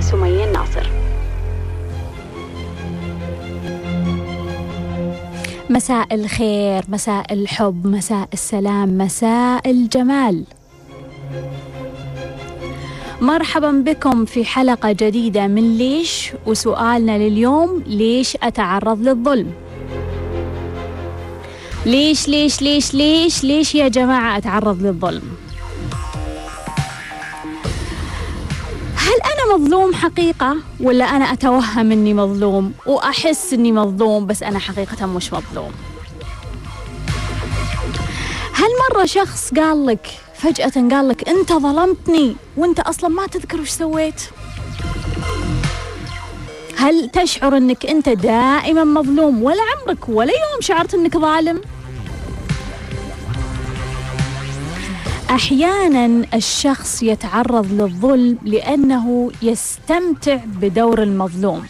سمية الناصر. مساء الخير مساء الحب مساء السلام مساء الجمال. مرحبا بكم في حلقة جديدة من ليش؟ وسؤالنا لليوم ليش أتعرض للظلم؟ ليش ليش ليش ليش ليش يا جماعة أتعرض للظلم؟ هل أنا مظلوم حقيقة ولا أنا أتوهم أني مظلوم وأحس أني مظلوم بس أنا حقيقة مش مظلوم؟ هل مرة شخص قال لك فجأة قال لك أنت ظلمتني وأنت أصلا ما تذكر وش سويت. هل تشعر أنك أنت دائما مظلوم ولا عمرك ولا يوم شعرت أنك ظالم؟ أحيانا الشخص يتعرض للظلم لأنه يستمتع بدور المظلوم.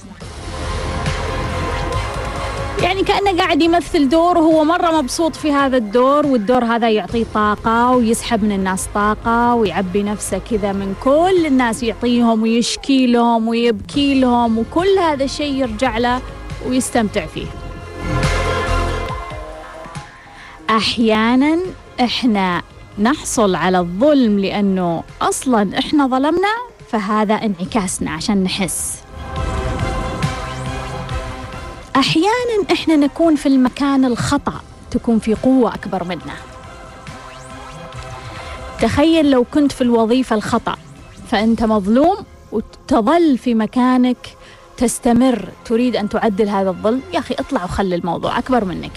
يعني كأنه قاعد يمثل دور وهو مرة مبسوط في هذا الدور والدور هذا يعطيه طاقة ويسحب من الناس طاقة ويعبي نفسه كذا من كل الناس يعطيهم ويشكي لهم ويبكي لهم وكل هذا الشيء يرجع له ويستمتع فيه. أحيانا إحنا نحصل على الظلم لأنه أصلا إحنا ظلمنا فهذا انعكاسنا عشان نحس. أحيانا إحنا نكون في المكان الخطأ تكون في قوة أكبر منا. تخيل لو كنت في الوظيفة الخطأ فأنت مظلوم وتظل في مكانك تستمر. تريد أن تعدل هذا الظلم؟ يا أخي اطلع وخلي الموضوع أكبر منك.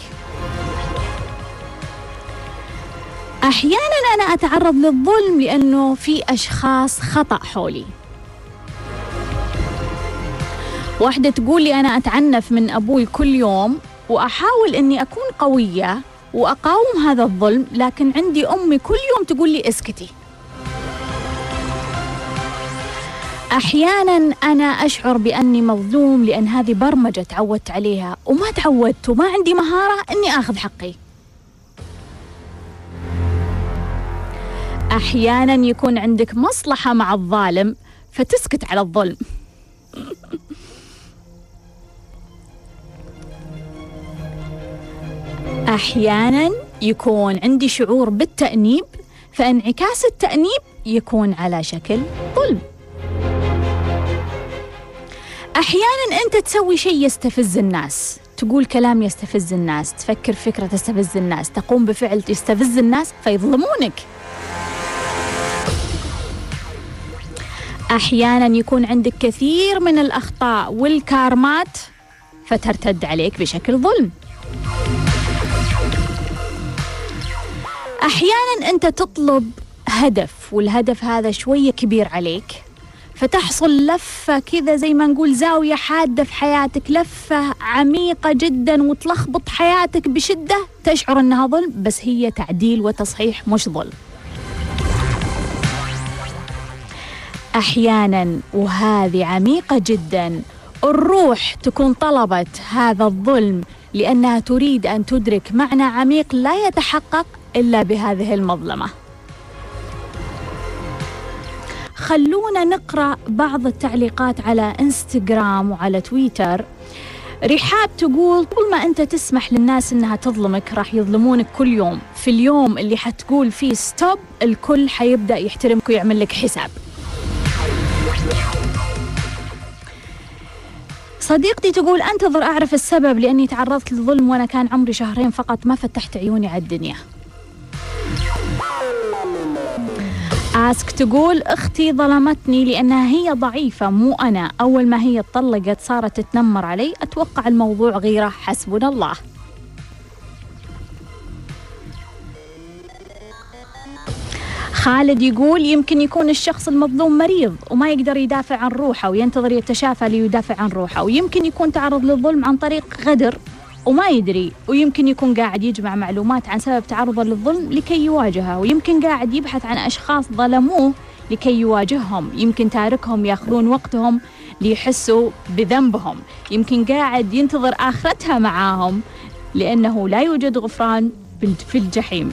أحيانا أنا أتعرض للظلم لأنه في أشخاص خطأ حولي. واحدة تقول لي أنا أتعنف من أبوي كل يوم وأحاول إني أكون قوية وأقاوم هذا الظلم لكن عندي أمي كل يوم تقول لي اسكتي. أحيانا أنا أشعر بأني مظلوم لأن هذه برمجة تعودت عليها وما تعودت وما عندي مهارة إني آخذ حقي. أحيانا يكون عندك مصلحة مع الظالم فتسكت على الظلم. أحيانا يكون عندي شعور بالتأنيب فانعكاس التأنيب يكون على شكل ظلم. أحيانا أنت تسوي شيء يستفز الناس تقول كلام يستفز الناس تفكر فكرة تستفز الناس تقوم بفعل يستفز الناس فيظلمونك. أحيانا يكون عندك كثير من الأخطاء والكارمات فترتد عليك بشكل ظلم. أحيانا أنت تطلب هدف والهدف هذا شوية كبير عليك فتحصل لفة كذا زي ما نقول زاوية حادة في حياتك لفة عميقة جدا وتلخبط حياتك بشدة تشعر أنها ظلم بس هي تعديل وتصحيح مش ظلم. أحيانا وهذه عميقة جدا. الروح تكون طلبت هذا الظلم لأنها تريد أن تدرك معنى عميق لا يتحقق إلا بهذه المظلمة. خلونا نقرأ بعض التعليقات على إنستغرام وعلى تويتر. رحاب تقول طول ما أنت تسمح للناس إنها تظلمك راح يظلمونك كل يوم. في اليوم اللي حتقول فيه ستوب الكل حيبدأ يحترمك ويعمل لك حساب. صديقتي تقول أنتظر أعرف السبب لأني تعرضت للظلم وأنا كان عمري شهرين فقط ما فتحت عيوني على الدنيا. آسك تقول أختي ظلمتني لأنها هي ضعيفة مو أنا. أول ما هي اتطلقت صارت تتنمر علي أتوقع الموضوع غيره حسبنا الله. خالد يقول يمكن يكون الشخص المظلوم مريض وما يقدر يدافع عن روحه وينتظر يتشافى ليدافع عن روحه ويمكن يكون تعرض للظلم عن طريق غدر وما يدري ويمكن يكون قاعد يجمع معلومات عن سبب تعرضه للظلم لكي يواجهه ويمكن قاعد يبحث عن أشخاص ظلموه لكي يواجههم يمكن تاركهم يأخذون وقتهم ليحسوا بذنبهم يمكن قاعد ينتظر آخرتها معاهم لأنه لا يوجد غفران في الجحيم.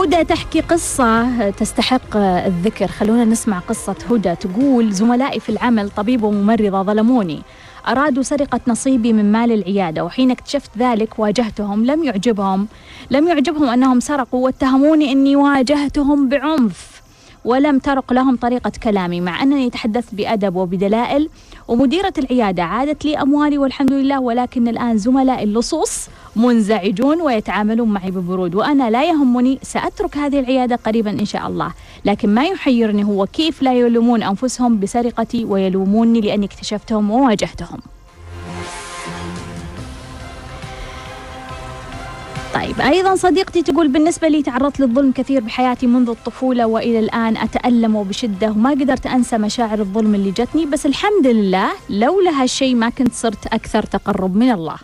هدى تحكي قصة تستحق الذكر. خلونا نسمع قصة هدى تقول زملائي في العمل طبيب وممرضة ظلموني. أرادوا سرقة نصيبي من مال العيادة وحين اكتشفت ذلك واجهتهم لم يعجبهم. لم يعجبهم أنهم سرقوا واتهموني أني واجهتهم بعنف. ولم ترق لهم طريقة كلامي مع أنني تحدثت بأدب وبدلائل ومديرة العيادة عادت لي أموالي والحمد لله ولكن الآن زملائي اللصوص منزعجون ويتعاملون معي ببرود وأنا لا يهمني سأترك هذه العيادة قريبا إن شاء الله. لكن ما يحيرني هو كيف لا يلومون أنفسهم بسرقتي ويلوموني لأني اكتشفتهم وواجهتهم. طيب أيضا صديقتي تقول بالنسبة لي تعرضت للظلم كثير بحياتي منذ الطفولة وإلى الآن أتألم بشدة وما قدرت أنسى مشاعر الظلم اللي جتني بس الحمد لله لولا هالشيء ما كنت صرت أكثر تقرب من الله.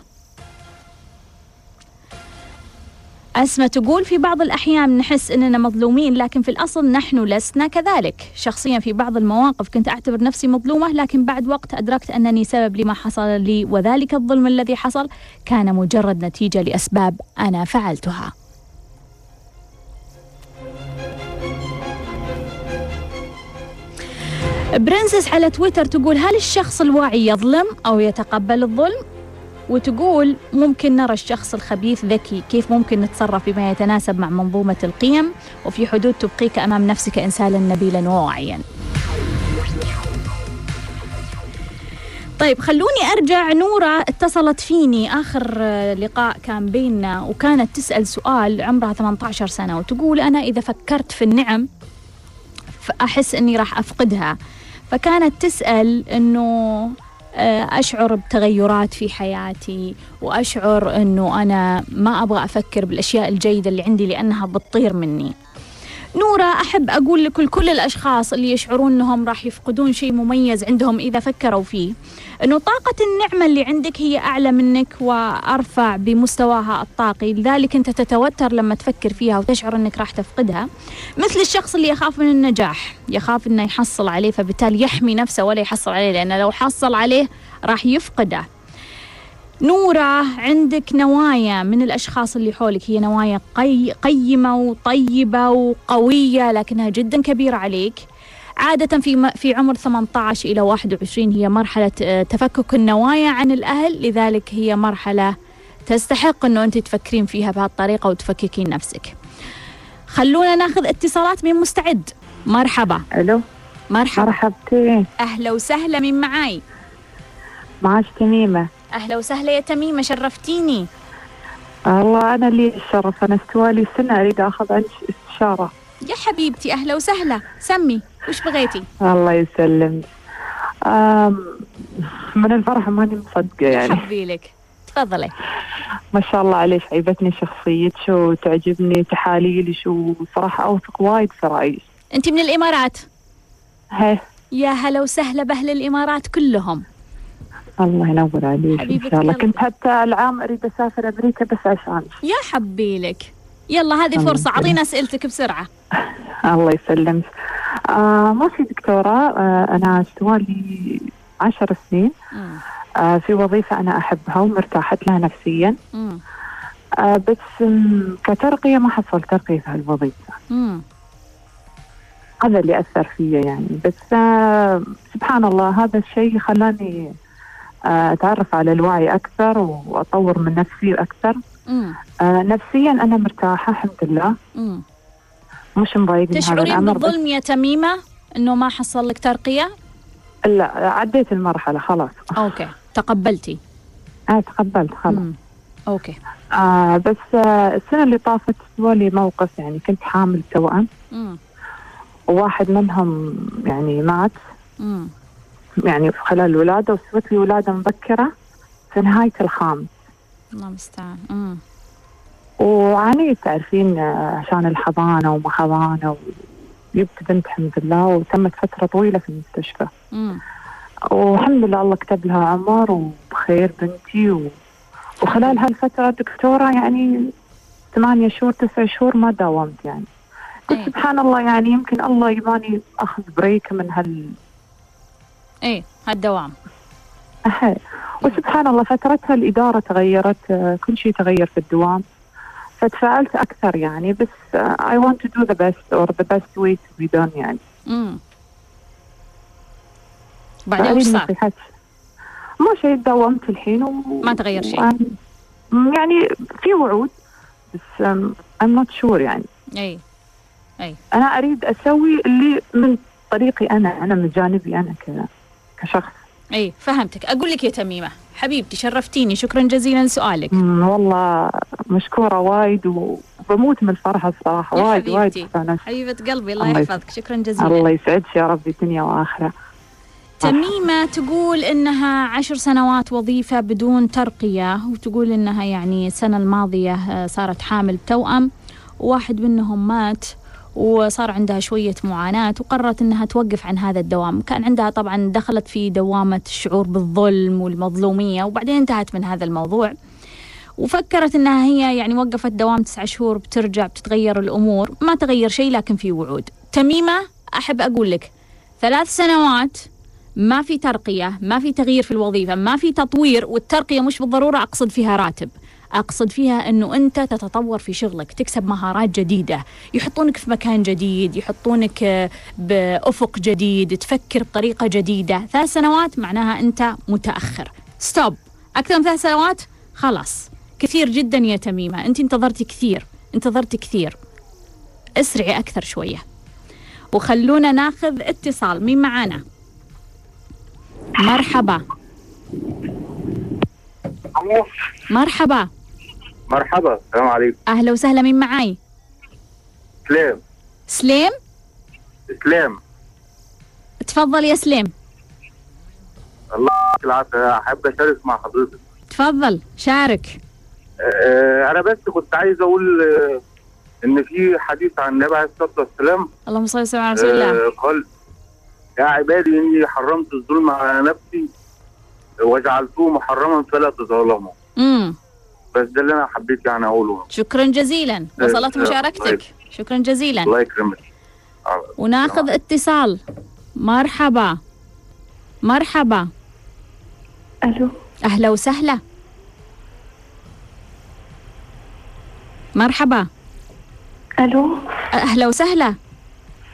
أسمة تقول في بعض الأحيان نحس أننا مظلومين لكن في الأصل نحن لسنا كذلك شخصيا في بعض المواقف كنت أعتبر نفسي مظلومة لكن بعد وقت أدركت أنني سبب لما حصل لي وذلك الظلم الذي حصل كان مجرد نتيجة لأسباب أنا فعلتها برنسس على تويتر تقول هل الشخص الواعي يظلم أو يتقبل الظلم؟ وتقول ممكن نرى الشخص الخبيث ذكي كيف ممكن نتصرف بما يتناسب مع منظومة القيم؟ وفي حدود تبقيك أمام نفسك إنسانا نبيلا وواعيا طيب خلوني أرجع نورة اتصلت فيني. آخر لقاء كان بيننا وكانت تسأل سؤال عمرها 18 سنة وتقول أنا إذا فكرت في النعم فأحس أني راح أفقدها. فكانت تسأل أنه آه، أشعر بتغيرات في حياتي وأشعر أنه أنا ما أبغى أفكر بالأشياء الجيدة اللي عندي لأنها بتطير مني. نورة أحب أقول لكل كل الأشخاص اللي يشعرون أنهم راح يفقدون شيء مميز عندهم إذا فكروا فيه. أنه طاقة النعمة اللي عندك هي أعلى منك وأرفع بمستواها الطاقي. لذلك أنت تتوتر لما تفكر فيها وتشعر أنك راح تفقدها. مثل الشخص اللي يخاف من النجاح يخاف أنه يحصل عليه فبالتالي يحمي نفسه ولا يحصل عليه لأنه لو حصل عليه راح يفقده. نورة عندك نوايا من الأشخاص اللي حولك. هي نوايا قي قيمة وطيبة وقوية لكنها جدا كبيرة عليك. عادة في في عمر 18 إلى 21 هي مرحلة آه، تفكك النوايا عن الأهل. لذلك هي مرحلة تستحق أنه أنت تفكرين فيها بهالطريقة وتفككين نفسك. خلونا ناخذ اتصالات من مستعد. مرحبا. ألو. مرحبا. مرحبتين أهلا وسهلا من معاي؟ معاش تميمة. أهلا وسهلا يا تميمة شرفتيني. الله أنا اللي الشرف أنا إستوالي سنة أريد أخذ عنك استشارة يا حبيبتي أهلا وسهلا. سمي. وش بغيتي؟ الله يسلمك من الفرح ماني مصدقة يعني. حبيلك تفضلي. ما شاء الله عليك عيبتني شخصيتك وتعجبني تحاليلك وصراحة أوثق وايد في رأيك أنت من الإمارات؟ هي. يا هلا وسهلا بأهل الإمارات كلهم. الله ينور عليك إن شاء الله. كنت حتى العام أريد أسافر أمريكا بس عشان. يا حبيلك يلا هذه فرصة. أعطينا أسئلتك بسرعة. الله يسلمك. آه ما في دكتورة آه أنا اشتغالي عشر سنين. آه. في وظيفة أنا أحبها ومرتاحة لها نفسيا. آه بس كترقية ما حصل ترقية في هالوظيفة. هذا اللي أثر فيا يعني. بس آه سبحان الله هذا الشيء خلاني آه، أتعرف على الوعي أكثر وأطور من نفسي أكثر. آه نفسيا أنا مرتاحة الحمد لله مم. مش مضايقني الأمر بالظلم يا تميمة إنه ما حصل لك ترقية؟ لا عديت المرحلة خلاص okay تقبلتي؟ آه تقبلت خلاص مم. okay آه بس آه السنة اللي طافت لي موقف يعني كنت حامل توأم وواحد منهم يعني مات مم. يعني خلال الولادة وسوت لي ولادة مبكرة في نهاية الخامس الله المستعان. وعانيت تعرفين عشان الحضانة وما حضانة وجبت بنت الحمد لله وتمت فترة طويلة في المستشفى. مم. والحمد لله الله كتب لها عمر وبخير بنتي و... وخلال هالفترة دكتورة يعني ثمانية شهور تسع شهور ما داومت يعني. قلت سبحان الله يعني يمكن الله يباني أخذ بريك من هال إيه هالدوام. أحي. وسبحان الله فترتها الإدارة تغيرت كل شيء تغير في الدوام. فتفاعلت أكثر يعني بس I want to do the best or the best way to be done يعني. امم بعدين وش صار؟ ما شيء داومت الحين و... ما تغير شيء. يعني في وعود بس I'm not sure يعني. أي أي. أنا أريد أسوي اللي من طريقي أنا أنا من جانبي أنا كشخص. اي فهمتك. أقول لك يا تميمة حبيبتي شرفتيني. شكرا جزيلا لسؤالك والله مشكورة وايد وبموت من الفرحة الصراحة. وايد وايد حبيبة قلبي الله يحفظك. شكرا جزيلا. الله يسعدك يا ربي دنيا وآخرة. تميمة تقول إنها عشر سنوات وظيفة بدون ترقية وتقول إنها يعني السنة الماضية آه، صارت حامل بتوأم. وواحد منهم مات. وصار عندها شوية معاناة وقررت أنها توقف عن هذا الدوام. كان عندها طبعا دخلت في دوامة الشعور بالظلم والمظلومية وبعدين انتهت من هذا الموضوع. وفكرت إنها هي يعني وقفت دوام تسعة شهور بترجع بتتغير الأمور. ما تغير شيء لكن في وعود. تميمة أحب أقول لك ثلاث سنوات ما في ترقية ما في تغيير في الوظيفة ما في تطوير والترقية مش بالضرورة أقصد فيها راتب. أقصد فيها أنه أنت تتطور في شغلك تكسب مهارات جديدة يحطونك في مكان جديد يحطونك بأفق جديد تفكر بطريقة جديدة. ثلاث سنوات معناها أنت متأخر. ستوب أكثر من ثلاث سنوات؟ خلاص. كثير جدا يا تميمة. أنت انتظرتي كثير انتظرتي كثير. أسرعي أكثر شوية. وخلونا ناخذ اتصال. مين معانا؟ مرحبا. مرحبا. مرحبا السلام عليكم. أهلا وسهلا مين معاي؟ سليم. سليم؟ سليم. تفضل يا سليم. الله يعطيك العافية أحب أشارك مع حضرتك. تفضل شارك. أه أنا بس كنت عايز أقول أه إن في حديث عن النبي عليه الصلاة والسلام اللهم صل وسلم على رسول الله. أه قال يا عبادي إني حرمت الظلم على نفسي وجعلته محرما فلا تظلموا امم بس ده اللي أنا حبيت يعني أقوله. شكرا جزيلا. وصلت مشاركتك. شكرا جزيلا. الله يكرمك. وناخذ اتصال. مرحبا. مرحبا. ألو. أهلا وسهلا. مرحبا. ألو. أهلا وسهلا.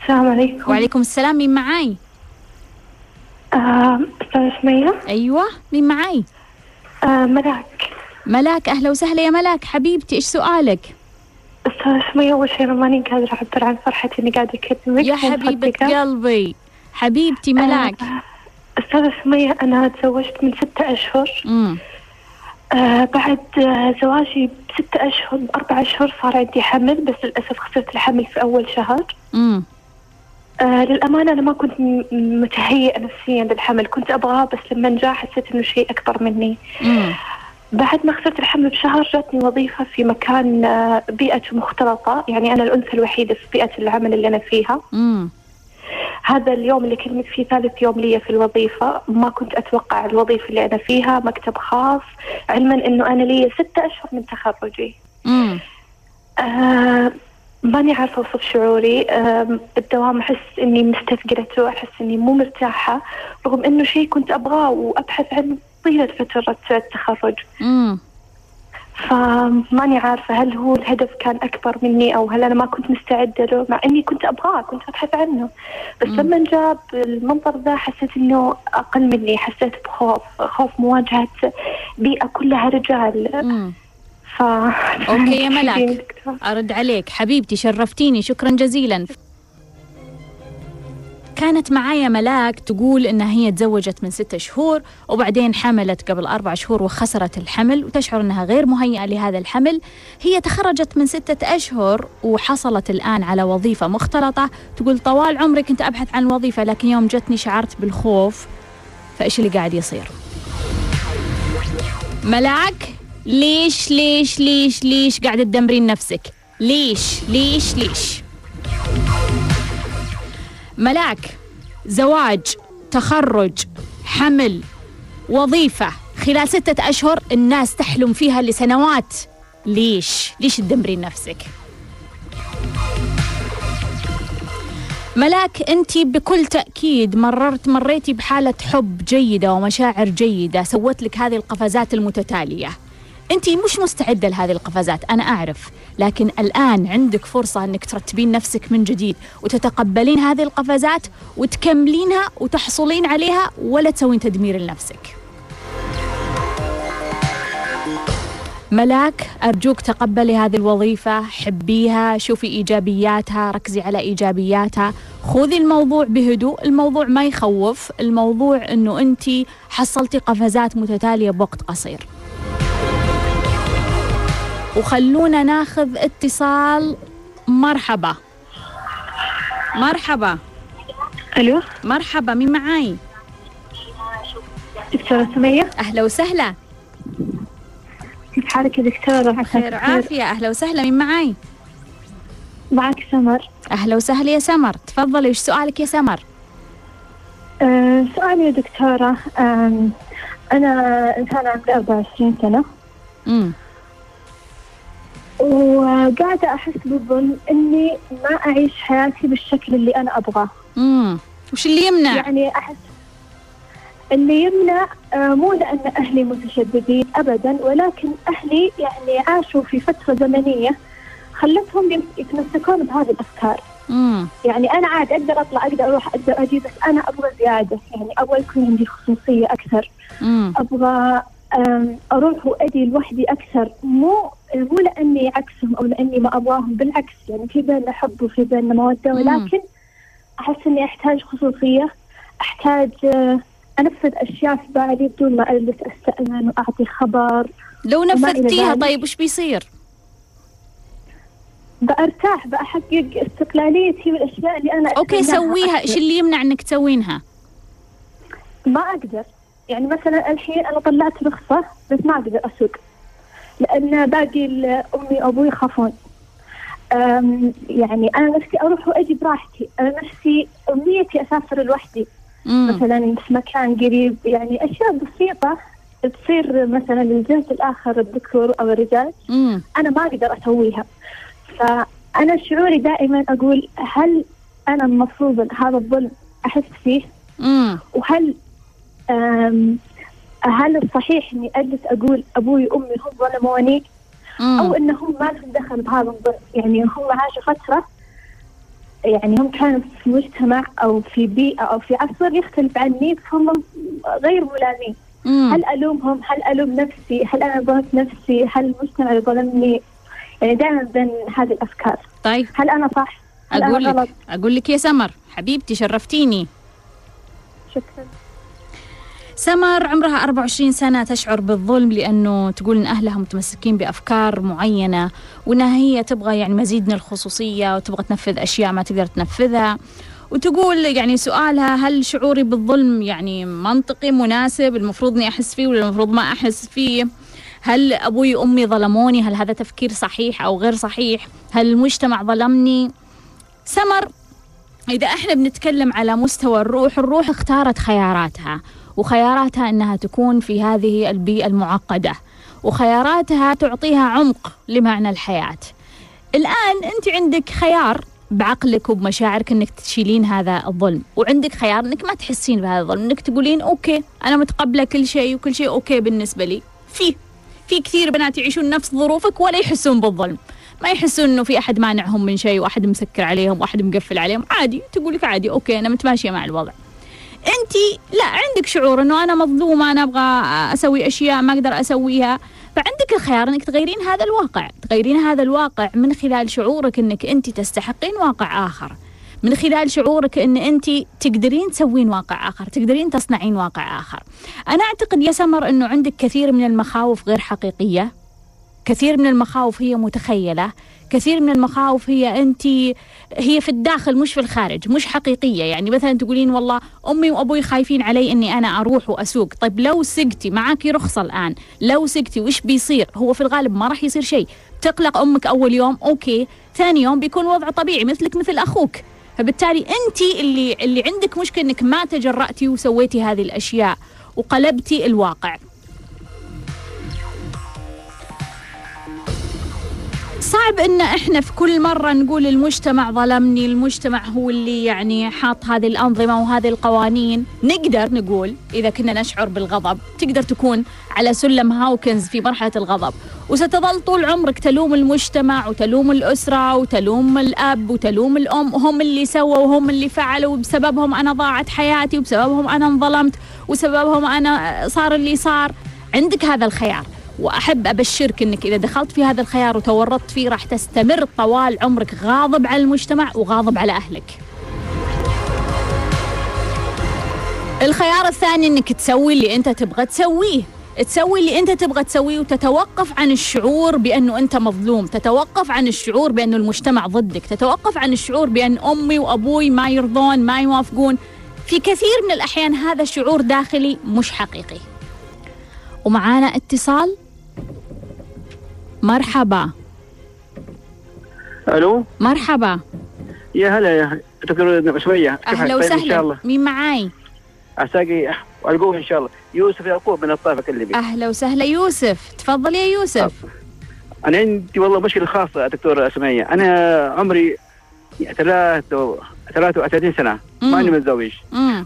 السلام عليكم. وعليكم السلام. مين معاي؟ آه، أستاذ سمية. أيوه. مين معاي؟ آه ملاك ملاك أهلا وسهلا يا ملاك. حبيبتي إيش سؤالك؟ أستاذ سمية اول شيء ماني قادرة أعبر عن فرحتي إني قاعدة أكلمك. يا حبيبة قلبي. حبيبتي آه، ملاك. أستاذة سمية أنا تزوجت من ستة أشهر. امم آه بعد آه زواجي بستة أشهر بأربع أشهر صار عندي حمل بس للأسف خسرت الحمل في أول شهر. آه للأمانة أنا ما كنت متهيئة نفسيا للحمل. كنت أبغاه بس لما جاء حسيت إنه شيء أكبر مني. مم. بعد ما خسرت الحمل بشهر جاتني وظيفة في مكان آه بيئته مختلطة. يعني أنا الأنثى الوحيدة في بيئة العمل اللي أنا فيها. مم. هذا اليوم اللي كلمت فيه ثالث يوم لي في الوظيفة. ما كنت أتوقع الوظيفة اللي أنا فيها مكتب خاص. علما أنه أنا لي ستة أشهر من تخرجي. مم. آه ماني عارفة أوصف شعوري. بالدوام أحس إني مستثقلته أحس إني مو مرتاحة. رغم إنه شيء كنت أبغاه وأبحث عنه طيلة فترة التخرج. فماني عارفة هل هو الهدف كان أكبر مني أو هل أنا ما كنت مستعدة له مع إني كنت أبغاه كنت أبحث عنه. بس مم. لما جاب المنظر ذا حسيت إنه أقل مني حسيت بخوف خوف مواجهة بيئة كلها رجال. مم. ف... أوكي يا ملاك أرد عليك. حبيبتي شرفتيني شكرا جزيلا. كانت معايا ملاك تقول انها هي تزوجت من ستة شهور وبعدين حملت قبل أربع شهور وخسرت الحمل وتشعر إنها غير مهيئة لهذا الحمل. هي تخرجت من ستة أشهر وحصلت الآن على وظيفة مختلطة. تقول طوال عمري كنت أبحث عن وظيفة لكن يوم جتني شعرت بالخوف. فإيش اللي قاعد يصير؟ ملاك ليش ليش ليش ليش قاعدة تدمرين نفسك؟ ليش ليش ليش؟ ملاك زواج تخرج حمل وظيفة. خلال ستة أشهر الناس تحلم فيها لسنوات. ليش؟ ليش تدمرين نفسك؟ ملاك أنت بكل تأكيد مررت مريتي بحالة حب جيدة ومشاعر جيدة. سوت لك هذه القفزات المتتالية. انت مش مستعدة لهذه القفزات أنا أعرف. لكن الآن عندك فرصة أنك ترتبين نفسك من جديد وتتقبلين هذه القفزات وتكملينها وتحصلين عليها ولا تسوين تدمير لنفسك. ملاك أرجوك تقبلي هذه الوظيفة حبيها شوفي إيجابياتها ركزي على إيجابياتها. خذي الموضوع بهدوء الموضوع ما يخوف الموضوع أنه أنت حصلتي قفزات متتالية بوقت قصير. وخلونا ناخذ اتصال. مرحبا. مرحبا. ألو؟ مرحبا مين معاي؟ دكتورة سمية. أهلا وسهلا. كيف حالك يا دكتورة؟ خير عافية أهلا وسهلا مين معاي؟ معك سمر. أهلا وسهلا يا سمر. تفضلي وش سؤالك يا سمر؟ أه سؤالي يا دكتورة أه أنا إنسانة عمري 24 سنة. امم وقاعدة أحس بالظلم إني ما أعيش حياتي بالشكل اللي أنا أبغاه. امم وش اللي يمنع؟ يعني أحس اللي يمنع آه، مو لأن أهلي متشددين أبدا ولكن أهلي يعني عاشوا في فترة زمنية خلتهم يتمسكون بهذه الأفكار. امم يعني أنا عاد أقدر أطلع أقدر أروح أقدر أجي بس أنا أبغى زيادة. يعني أبغى يكون عندي خصوصية أكثر. امم أبغى أروح وأدي لوحدي أكثر. مو مو لأني عكسهم أو لأني ما أبغاهم بالعكس يعني في بيننا حب وفي بيننا مودة. ولكن أحس إني أحتاج خصوصية أحتاج آه، أنفذ أشياء في بالي بدون ما أجلس أستأذن وأعطي خبر. لو نفذتيها. طيب وش بيصير؟ بأرتاح بحقق استقلاليتي والأشياء اللي أنا أوكي سويها. إيش. اللي يمنع إنك تسوينها؟ ما أقدر. يعني مثلا الحين أنا طلعت رخصة بس ما أقدر أسوق لأن باقي امي وأبوي يخافون. يعني أنا نفسي أروح وأجي براحتي. أنا نفسي أمنيتي أسافر لوحدي. مثلا في مكان قريب يعني أشياء بسيطة تصير مثلا للجنس الآخر الذكور أو الرجال. امم أنا ما أقدر أسويها. فأنا شعوري دائما أقول هل أنا المفروض هذا الظلم أحس فيه؟ امم وهل هل الصحيح إني أجلس أقول أبوي وأمي هم ظلموني أو إنهم ما لهم دخل بهذا الظلم؟ يعني هم عاشوا فترة يعني هم كانوا في مجتمع أو في بيئة أو في عصر يختلف عني فهم غير ملامين. هل ألومهم؟ هل ألوم نفسي؟ هل أنا ظلمت نفسي؟ هل المجتمع ظلمني يعني دائما بين هذه الأفكار. طيب. هل أنا صح؟ هل أقول غلط؟ لك أقول لك يا سمر حبيبتي شرفتيني. شكرا. سمر عمرها 24 سنة تشعر بالظلم لأنه تقول إن أهلها متمسكين بأفكار معينة وإنها هي تبغى يعني مزيد من الخصوصية وتبغى تنفذ أشياء ما تقدر تنفذها. وتقول يعني سؤالها هل شعوري بالظلم يعني منطقي مناسب المفروض إني أحس فيه ولا المفروض ما أحس فيه؟ هل أبوي وأمي ظلموني؟ هل هذا تفكير صحيح أو غير صحيح؟ هل المجتمع ظلمني؟ سمر إذا إحنا بنتكلم على مستوى الروح الروح اختارت خياراتها. وخياراتها أنها تكون في هذه البيئة المعقدة وخياراتها تعطيها عمق لمعنى الحياة. الآن أنت عندك خيار بعقلك وبمشاعرك إنك تشيلين هذا الظلم وعندك خيار إنك ما تحسين بهذا الظلم إنك تقولين okay أنا متقبلة كل شيء وكل شيء okay بالنسبة لي. في في كثير بنات يعيشون نفس ظروفك ولا يحسون بالظلم. ما يحسون إنه في أحد مانعهم من شيء وأحد مسكر عليهم وأحد مقفل عليهم عادي تقول لك عادي okay أنا متماشية مع الوضع. انت لا عندك شعور إنه أنا مظلومة أنا أبغى أسوي أشياء ما أقدر أسويها. فعندك الخيار إنك تغيرين هذا الواقع. تغيرين هذا الواقع من خلال شعورك إنك انت تستحقين واقع آخر. من خلال شعورك إن انت تقدرين تسوين واقع آخر تقدرين تصنعين واقع آخر. أنا أعتقد يا سمر إنه عندك كثير من المخاوف غير حقيقية. كثير من المخاوف هي متخيلة. كثير من المخاوف هي انت هي في الداخل مش في الخارج مش حقيقية. يعني مثلا تقولين والله أمي وأبوي خايفين علي إني أنا أروح وأسوق. طيب لو سقتي معاكي رخصة الآن. لو سقتي وش بيصير؟ هو في الغالب ما راح يصير شيء. تقلق أمك أول يوم أوكي. ثاني يوم بيكون وضع طبيعي مثلك مثل أخوك. فبالتالي أنت اللي اللي عندك مشكلة إنك ما تجرأتي وسويتي هذه الأشياء وقلبتي الواقع. صعب إن إحنا في كل مرة نقول المجتمع ظلمني المجتمع هو اللي يعني حاط هذه الأنظمة وهذه القوانين. نقدر نقول إذا كنا نشعر بالغضب تقدر تكون على سلم هاوكنز في مرحلة الغضب. وستظل طول عمرك تلوم المجتمع وتلوم الأسرة وتلوم الأب وتلوم الأم. وهم اللي سووا وهم اللي فعلوا وبسببهم أنا ضاعت حياتي وبسببهم أنا انظلمت وسببهم أنا صار اللي صار. عندك هذا الخيار. وأحب أبشرك إنك إذا دخلت في هذا الخيار وتورطت فيه راح تستمر طوال عمرك غاضب على المجتمع وغاضب على أهلك. الخيار الثاني إنك تسوي اللي أنت تبغى تسويه تسوي اللي أنت تبغى تسويه وتتوقف عن الشعور بأنه أنت مظلوم، تتوقف عن الشعور بأنه المجتمع ضدك، تتوقف عن الشعور بأن أمي وأبوي ما يرضون، ما يوافقون. في كثير من الأحيان هذا شعور داخلي مش حقيقي. ومعانا اتصال مرحبا. ألو؟ مرحبا. يا هلا يا دكتور شوية. أهلا وسهلا إن شاء الله. مين معاي؟ عساقي ألقوه إن شاء الله. يوسف يعقوب من الطائف اكلمك أهلا وسهلا. يوسف تفضل يا يوسف. أنا عندي والله مشكلة خاصة دكتور سمية. أنا عمري ثلاث ثلاث وثلاثين سنة. ماني متزوج.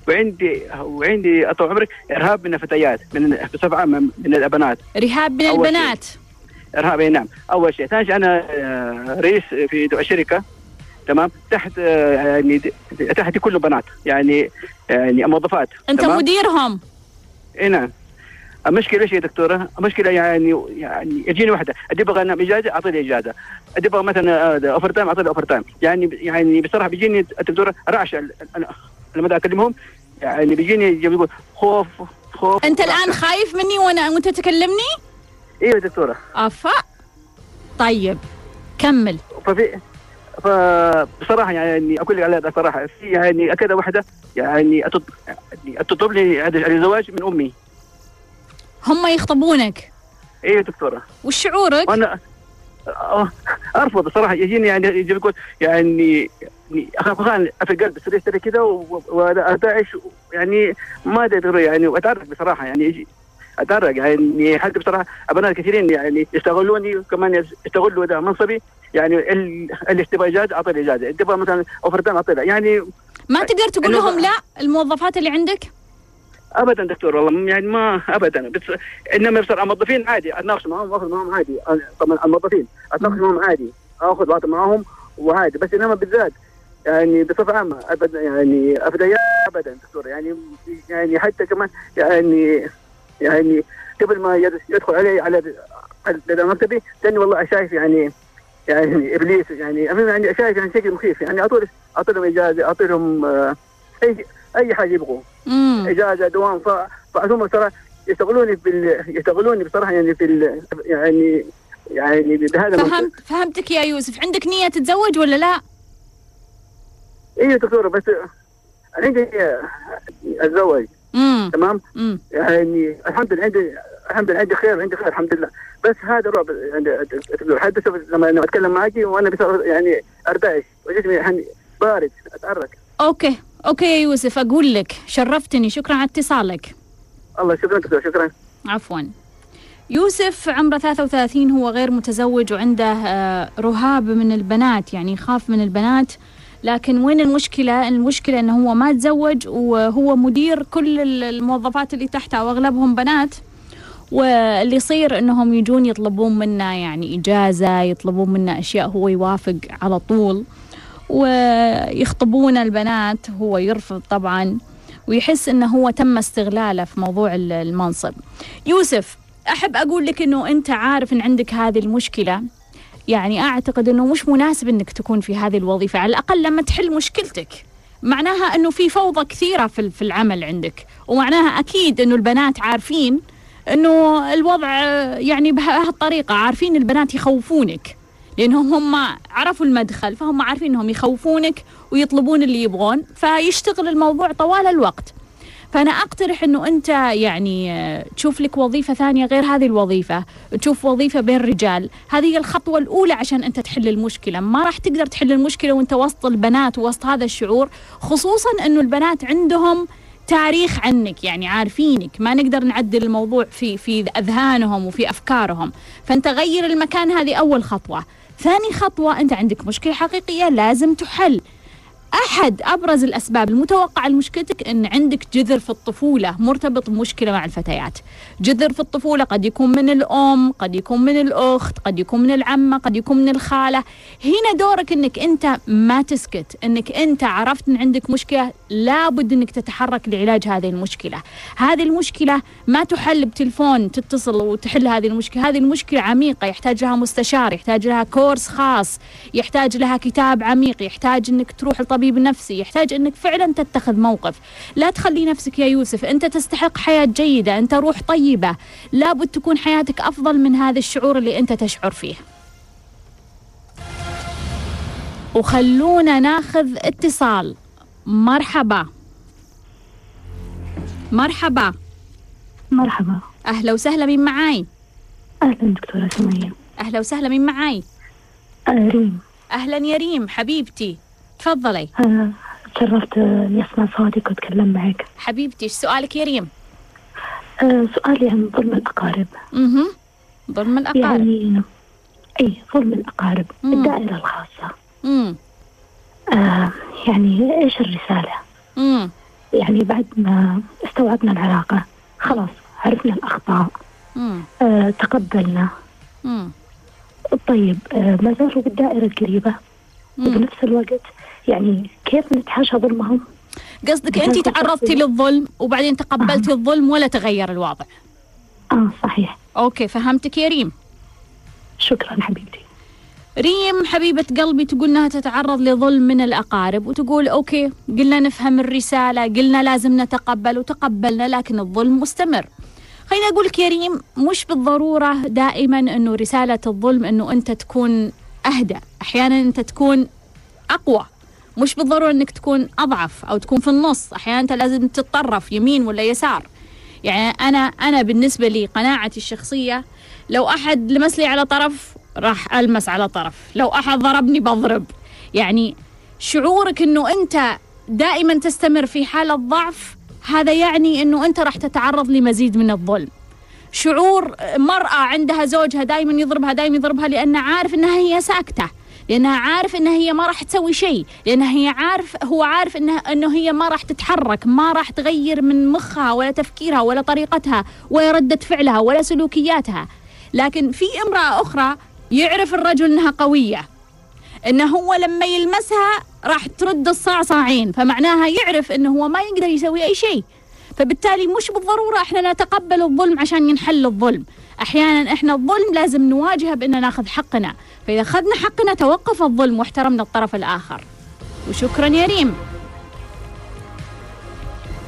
وعندي وعندي أطول عمرك إرهاب من الفتيات من بصفه عامه من البنات رهاب من البنات. إرهاب. نعم. أول شيء. ثاني شيء أنا آه، رئيس في شركة تمام؟ تحت آه، يعني تحت كله بنات يعني يعني موظفات أنت تمام؟ مديرهم؟ اي نعم. المشكلة إيش يا دكتورة؟ المشكلة يعني يعني يجيني واحدة أدي أبغى انام إجازة اعطي لي إجازة. أدي أبغى مثلا overtime اعطي لي overtime يعني يعني بصراحة بيجيني الدكتورة رعش أنا لما أكلمهم. يعني بيجيني يقول خوف خوف. أنت الآن خايف مني وأنا وأنت تكلمني؟ أيوه دكتورة؟ افا طيب كمل. ففي فبصراحه يعني أقول لك على بصراحه في يعني كذا واحدة يعني تطلب لي الزواج من أمي. هم يخطبونك؟ أيوه دكتورة. وش شعورك؟ وأنا أرفض بصراحه يجيني يعني يجي يقول يعني اخاف خان في القلب سريع سريع كذا وارتعش يعني ما أدري يعني واتعرف بصراحة. يعني يجي اتعرق يعني حتى بصراحة أبناء كثيرين يعني يستغلوني وكمان يستغلوا ذا منصبي. يعني اللي تبغى اجازه اعطيه اجازه، تبغى مثلا overtime اعطيه يعني ما تقدر تقول لهم لا الموظفات اللي عندك؟ ابدا دكتور والله يعني ما ابدا. بس إنما بصراحة الموظفين عادي. اتناقش معهم واخذ معهم عادي. طبعا الموظفين اتناقش معهم عادي. أخذ وأعطي معهم وعادي. بس إنما بالذات يعني بصفة عامة ابدا يعني ابدا ابدا دكتور. يعني يعني حتى كمان يعني يعني قبل ما يدخل علي على على مكتبي كاني والله شايف يعني يعني إبليس يعني يعني شايف يعني شكل مخيف يعني اعطوا اعطي لهم إجازة اعطي لهم آه، اي أي حاجة يبغوا إجازة دوام فهم صراحة يشتغلوني بال يشتغلوني بصراحة يعني في يعني يعني بهذا فهمت فهمتك يا يوسف. عندك نية تتزوج ولا لا؟ أيوه دكتورة بس عندي أتزوج. تمام؟ مم. يعني الحمد لله عندي الحمد لله عندي خير عندي خير الحمد لله. بس هذا الرعب حتى لما أتكلم معك وأنا يعني ارتعش وجسمي يعني بارد أتحرك. okay okay يا يوسف أقول لك شرفتني شكرا على اتصالك. الله شكرا كثير شكرا. عفوا. يوسف عمره 33 هو غير متزوج وعنده آه، رهاب من البنات يعني يخاف من البنات. لكن وين المشكلة؟ المشكلة إنه هو ما تزوج وهو مدير كل الموظفات اللي تحته وأغلبهم بنات. واللي يصير إنهم يجون يطلبون منه يعني إجازة يطلبون منه أشياء هو يوافق على طول. ويخطبون البنات هو يرفض طبعا. ويحس إنه هو تم استغلاله في موضوع المنصب. يوسف أحب أقول لك إنه أنت عارف إن عندك هذه المشكلة. يعني أعتقد إنه مش مناسب إنك تكون في هذه الوظيفة. على الأقل لما تحل مشكلتك. معناها إنه في فوضى كثيرة في في العمل عندك. ومعناها أكيد إنه البنات عارفين إنه الوضع يعني بهالطريقة عارفين البنات يخوفونك. لأنهم هم عرفوا المدخل فهم عارفين إنهم يخوفونك ويطلبون اللي يبغون فيشتغل الموضوع طوال الوقت. فأنا أقترح أنه أنت يعني آه، تشوف لك وظيفة ثانية غير هذه الوظيفة تشوف وظيفة بين رجال. هذه الخطوة الأولى عشان أنت تحل المشكلة. ما راح تقدر تحل المشكلة وأنت وسط البنات ووسط هذا الشعور خصوصا أنه البنات عندهم تاريخ عنك يعني عارفينك. ما نقدر نعدل الموضوع في في أذهانهم وفي أفكارهم. فأنت غير المكان هذه أول خطوة. ثاني خطوة أنت عندك مشكلة حقيقية لازم تحل. أحد أبرز الأسباب المتوقعة لمشكلتك إن عندك جذر في الطفولة مرتبط بمشكلة مع الفتيات. جذر في الطفولة قد يكون من الأم، قد يكون من الأخت، قد يكون من العمة، قد يكون من الخالة. هنا دورك إنك أنت ما تسكت، إنك أنت عرفت إن عندك مشكلة لابد إنك تتحرك لعلاج هذه المشكلة. هذه المشكلة ما تحل بتلفون تتصل وتحل هذه المشكلة، هذه المشكلة عميقة يحتاج لها مستشار، يحتاج لها كورس خاص، يحتاج لها كتاب عميق، يحتاج إنك تروح طبيب نفسي يحتاج انك فعلا تتخذ موقف. لا تخلي نفسك يا يوسف انت تستحق حياة جيدة انت روح طيبة. لابد تكون حياتك أفضل من هذا الشعور اللي انت تشعر فيه. وخلونا ناخذ اتصال. مرحبا. مرحبا. مرحبا. أهلا وسهلا من معاي؟ أهلا دكتورة سمية. أهلا وسهلا من معاي؟ آه ريم. أهلا يا ريم حبيبتي. تفضلي. آه تشرفت إني أسمع صوتك وأتكلم معك. حبيبتي إيش سؤالك يا ريم؟ آه سؤالي عن ظلم الأقارب. أها ظلم الأقارب. يعني إي ظلم الأقارب مم. الدائرة الخاصة. امم آه يعني إيش الرسالة؟ امم يعني بعد ما استوعبنا العلاقة خلاص عرفنا الأخطاء. آه تقبلنا. امم طيب آه ما زالوا بالدائرة القريبة؟ وبنفس الوقت يعني كيف نتحاشى ظلمهم؟ قصدك انت تعرضتي للظلم وبعدين تقبلتي آه. الظلم ولا تغير الوضع؟ آه صحيح. okay فهمتك يا ريم. شكرا حبيبتي. ريم حبيبة قلبي تقول إنها تتعرض لظلم من الأقارب وتقول okay قلنا نفهم الرسالة قلنا لازم نتقبل وتقبلنا لكن الظلم مستمر. خليني أقول لك يا ريم مش بالضرورة دائما إنه رسالة الظلم إنه أنت تكون أهدى أحيانا أنت تكون أقوى. مش بالضرورة إنك تكون أضعف أو تكون في النص. أحيانا أنت لازم تتطرف يمين ولا يسار. يعني أنا أنا بالنسبة لي قناعتي الشخصية لو أحد لمس لي على طرف راح ألمس على طرف. لو أحد ضربني بضرب. يعني شعورك إنه أنت دائما تستمر في حالة ضعف هذا يعني إنه أنت راح تتعرض لمزيد من الظلم. شعور مرأة عندها زوجها دائما يضربها دائما يضربها لأن عارف أنها هي ساكتة. لأنها عارف أنها هي ما راح تسوي شيء لأنها هي عارف هو عارف أنها أنه هي ما راح تتحرك ما راح تغير من مخها ولا تفكيرها ولا طريقتها ولا ردة فعلها ولا سلوكياتها. لكن في امرأة أخرى يعرف الرجل أنها قوية إنه هو لما يلمسها راح ترد الصعصعين فمعناها يعرف إنه هو ما يقدر يسوي أي شيء. فبالتالي مش بالضرورة إحنا نتقبل الظلم عشان ينحل الظلم. أحيانا إحنا الظلم لازم نواجهه بان ناخذ حقنا. فإذا أخذنا حقنا توقف الظلم واحترمنا الطرف الآخر. وشكرا يا ريم.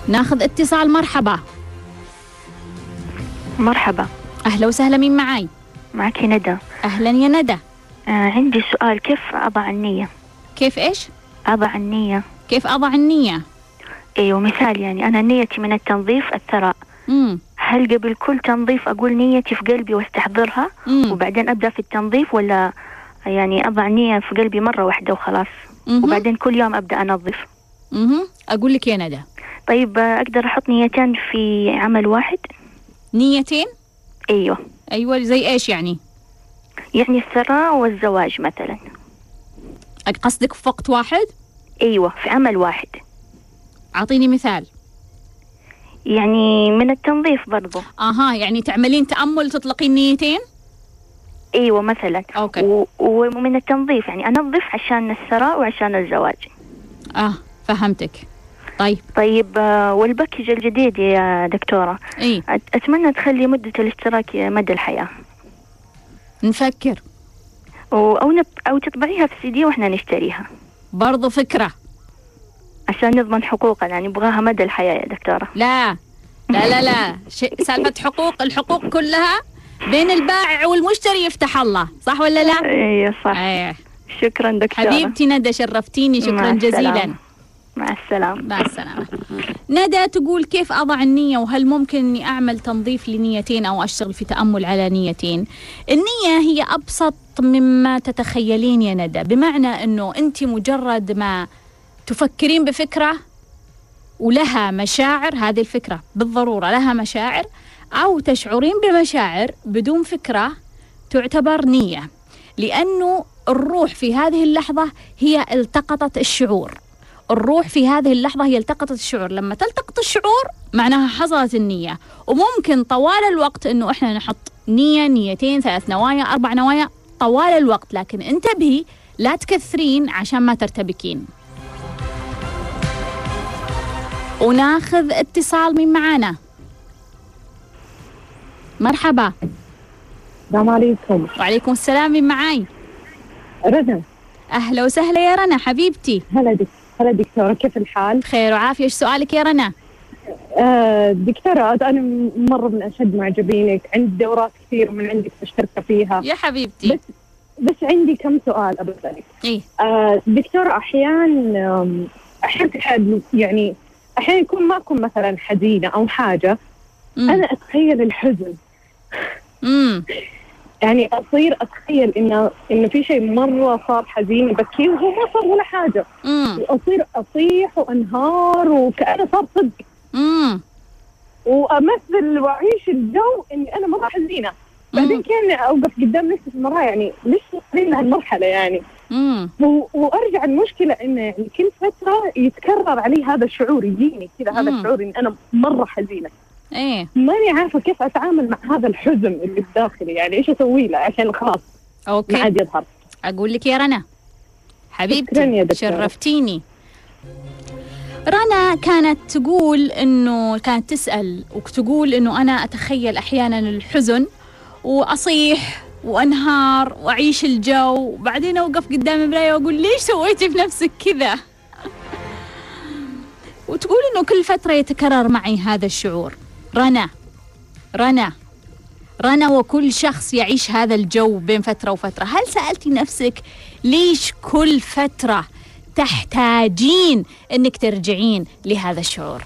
ناخذ اتصال مرحبا. مرحبا. أهلا وسهلا مين معاي؟ معك ندى. أهلا يا ندى. آه عندي سؤال كيف أضع النية؟ كيف إيش؟ أضع النية. كيف أضع النية؟ إيوه مثال يعني. أنا نيتي من التنظيف الثراء. امم هل قبل كل تنظيف أقول نيتي في قلبي واستحضرها؟ مم. وبعدين أبدأ في التنظيف ولا يعني أضع نية في قلبي مرة واحدة وخلاص؟ مهم. وبعدين كل يوم أبدأ أنظف. مهم. أقول لك يا ندى. طيب أقدر أحط نيتين في عمل واحد؟ نيتين؟ أيوه. أيوه زي إيش يعني؟ يعني الثراء والزواج مثلا. قصدك في وقت واحد؟ أيوه في عمل واحد. أعطيني مثال. يعني من التنظيف برضو. أها يعني تعملين تأمل تطلقين نيتين؟ إيوه مثلا. أوكي. و... ومن التنظيف يعني أنظف عشان الثراء وعشان الزواج. آه فهمتك. طيب. طيب آه، وال package الجديد يا دكتورة. إي. أتمنى تخلي مدة الاشتراك مدى الحياة. نفكر. و- أو نب... أو تطبعيها في سي دي وإحنا نشتريها. برضو فكرة. عشان نضمن حقوقنا نبغاها مدى الحياة يا دكتورة. لا لا لا لا. سالفة حقوق الحقوق كلها بين البائع والمشتري يفتح الله صح ولا لا؟ اي صح. إيه. شكرا دكتورة. حبيبتي ندى شرفتيني. شكرا مع جزيلا. مع السلامة. مع السلامة. ندى تقول كيف أضع النية وهل ممكن أني أعمل تنظيف لنيتين أو أشتغل في تأمل على نيتين؟ النية هي أبسط مما تتخيلين يا ندى بمعنى أنه أنت مجرد ما تفكرين بفكرة ولها مشاعر هذه الفكرة بالضرورة لها مشاعر أو تشعرين بمشاعر بدون فكرة تعتبر نية لأنه الروح في هذه اللحظة هي التقطت الشعور. الروح في هذه اللحظة هي التقطت الشعور. لما تلتقط الشعور معناها حصلت النية. وممكن طوال الوقت أنه إحنا نحط نية نيتين ثلاث نوايا أربع نوايا طوال الوقت. لكن انتبهي لا تكثرين عشان ما ترتبكين. وناخذ اتصال من معانا. مرحبا. السلام عليكم. وعليكم السلام من معاي؟ رنا. أهلا وسهلا يا رنا حبيبتي. هلا دك هلا دكتورة كيف الحال؟ خير وعافية إيش سؤالك يا رنا؟ آه دكتورة أنا مرة من أشد معجبينك. عندي دورات كثير من عندك مشتركة فيها. يا حبيبتي. بس بس عندي كم سؤال أبغى أسألك إيه. آه دكتورة أحيان أحيانا يعني أحيانا يكون ما أكون مثلا حزينة أو حاجة مم. أنا أتخيل الحزن. امم يعني أصير أتخيل إنه إنه في شيء مرة صار حزين بكي وهو ما صار ولا حاجة. امم وأصير أصيح وأنهار وكأنه صار صدق. وأمثل واعيش الجو إني أنا مرة حزينة. بعدين كان أوقف قدام نفسي في المرايه يعني ليش وصلين لهالمرحله يعني؟ وأرجع المشكلة انه يعني كل فترة يتكرر علي هذا الشعور يجيني كذا هذا. الشعور اني أنا مرة حزينة. إيه. ماني عارفة كيف أتعامل مع هذا الحزن اللي بداخلي يعني إيش أسوي له عشان خلاص ما okay عاد يظهر. أقول لك يا رنا. حبيبتي. شرفتيني. رنا كانت تقول إنه كانت تسأل وتقول إنه أنا أتخيل أحيانا الحزن وأصيح وأنهار وأعيش الجو. وبعدين أوقف قدام المرايه وأقول ليش سويتي في نفسك كذا؟ وتقول إنه كل فترة يتكرر معي هذا الشعور. رنا رنا رنا وكل شخص يعيش هذا الجو بين فترة وفترة. هل سألتي نفسك ليش كل فترة تحتاجين أنك ترجعين لهذا الشعور؟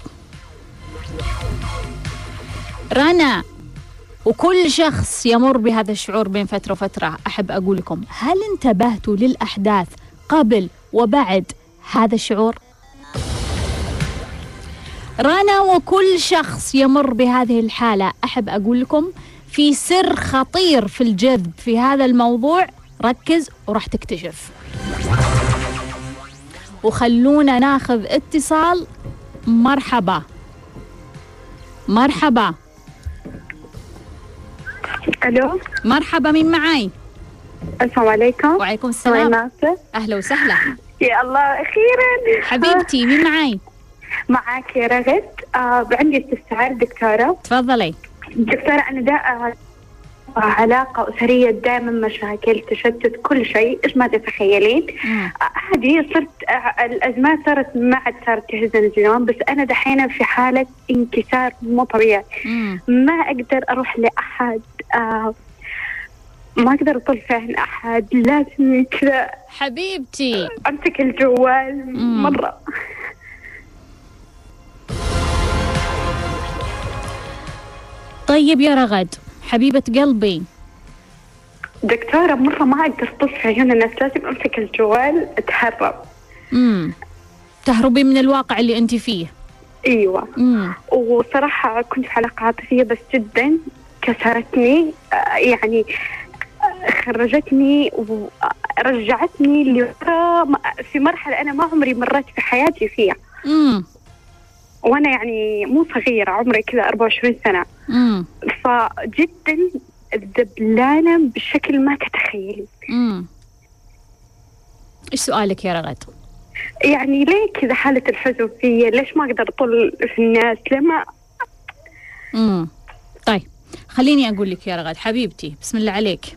رنا وكل شخص يمر بهذا الشعور بين فترة وفترة أحب أقول لكم هل انتبهتوا للأحداث قبل وبعد هذا الشعور؟ رنا وكل شخص يمر بهذه الحالة أحب أقول لكم في سر خطير في الجذب في هذا الموضوع ركز وراح تكتشف. وخلونا ناخذ اتصال. مرحبا. مرحبا. ألو؟ مرحبا من معاي؟ السلام عليكم. وعليكم السلام. ناصر أهلا وسهلا. يا الله أخيرا. حبيبتي من معاي؟ معك يا رغد. آه عندي استفسار دكتورة. تفضلي. دكتورة أنا دا علاقة أسرية دائما مشاكل تشتت كل شيء. إيش ما تتخيلين. آه، هذه صرت آه، الأزمات صارت ما عاد صارت تهزني اليوم بس أنا دحين في حالة انكسار مو طبيعي. ما أقدر أروح لأحد. آه ما أقدر أطل في عين أحد لازم كذا. حبيبتي. أمسك الجوال مم. مرة. طيب يا رغد حبيبة قلبي. دكتورة مرة ما أقدر أطل في عيون الناس لازم أمسك الجوال أتهرب. امم تهربي من الواقع اللي أنت فيه. إيوه. امم وصراحة كنت في علاقة عاطفية بس جدا. كسرتني يعني خرجتني ورجعتني لورا في مرحلة أنا ما عمري مريت في حياتي فيها. امم وأنا يعني مو صغيرة عمري كذا 24 سنة. امم فجدا ذبلانة بشكل ما تتخيلي. امم إيش سؤالك يا رغد؟ يعني ليه كذا حالة الحزن فيا؟ ليش ما أقدر أطل في الناس؟ لما امم خليني أقول لك يا رغد حبيبتي بسم الله عليك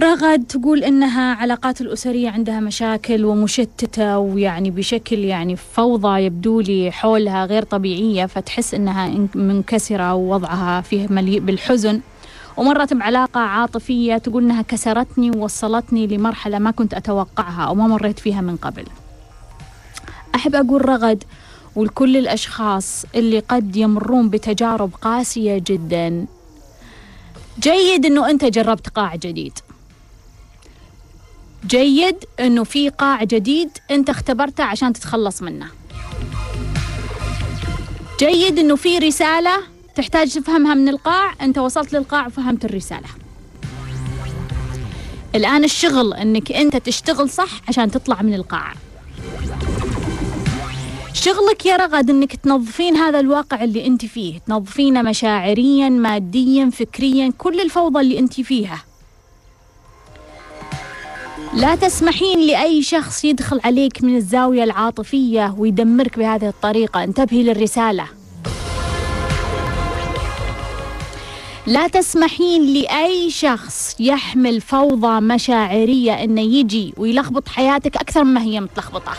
رغد تقول إنها علاقات الأسرية عندها مشاكل ومشتتة ويعني بشكل يعني فوضى يبدو لي حولها غير طبيعية فتحس إنها إن- منكسرة ووضعها فيه مليء بالحزن ومرت بعلاقة عاطفية تقول إنها كسرتني ووصلتني لمرحلة ما كنت أتوقعها أو ما مريت فيها من قبل. أحب أقول رغد ولكل الأشخاص اللي قد يمرون بتجارب قاسية جدا. جيد إنه أنت جربت قاع جديد. جيد إنه في قاع جديد أنت اختبرته عشان تتخلص منه. جيد إنه في رسالة تحتاج تفهمها من القاع أنت وصلت للقاع وفهمت الرسالة. الآن الشغل أنك أنت تشتغل صح عشان تطلع من القاعة شغلك يا رغد إنك تنظفين هذا الواقع اللي أنت فيه. تنظفينه مشاعريا ماديا فكريا كل الفوضى اللي أنت فيها. لا تسمحين لأي شخص يدخل عليك من الزاوية العاطفية ويدمرك بهذه الطريقة. انتبهي للرسالة. لا تسمحين لأي شخص يحمل فوضى مشاعرية إنه يجي ويلخبط حياتك أكثر مما هي متلخبطة.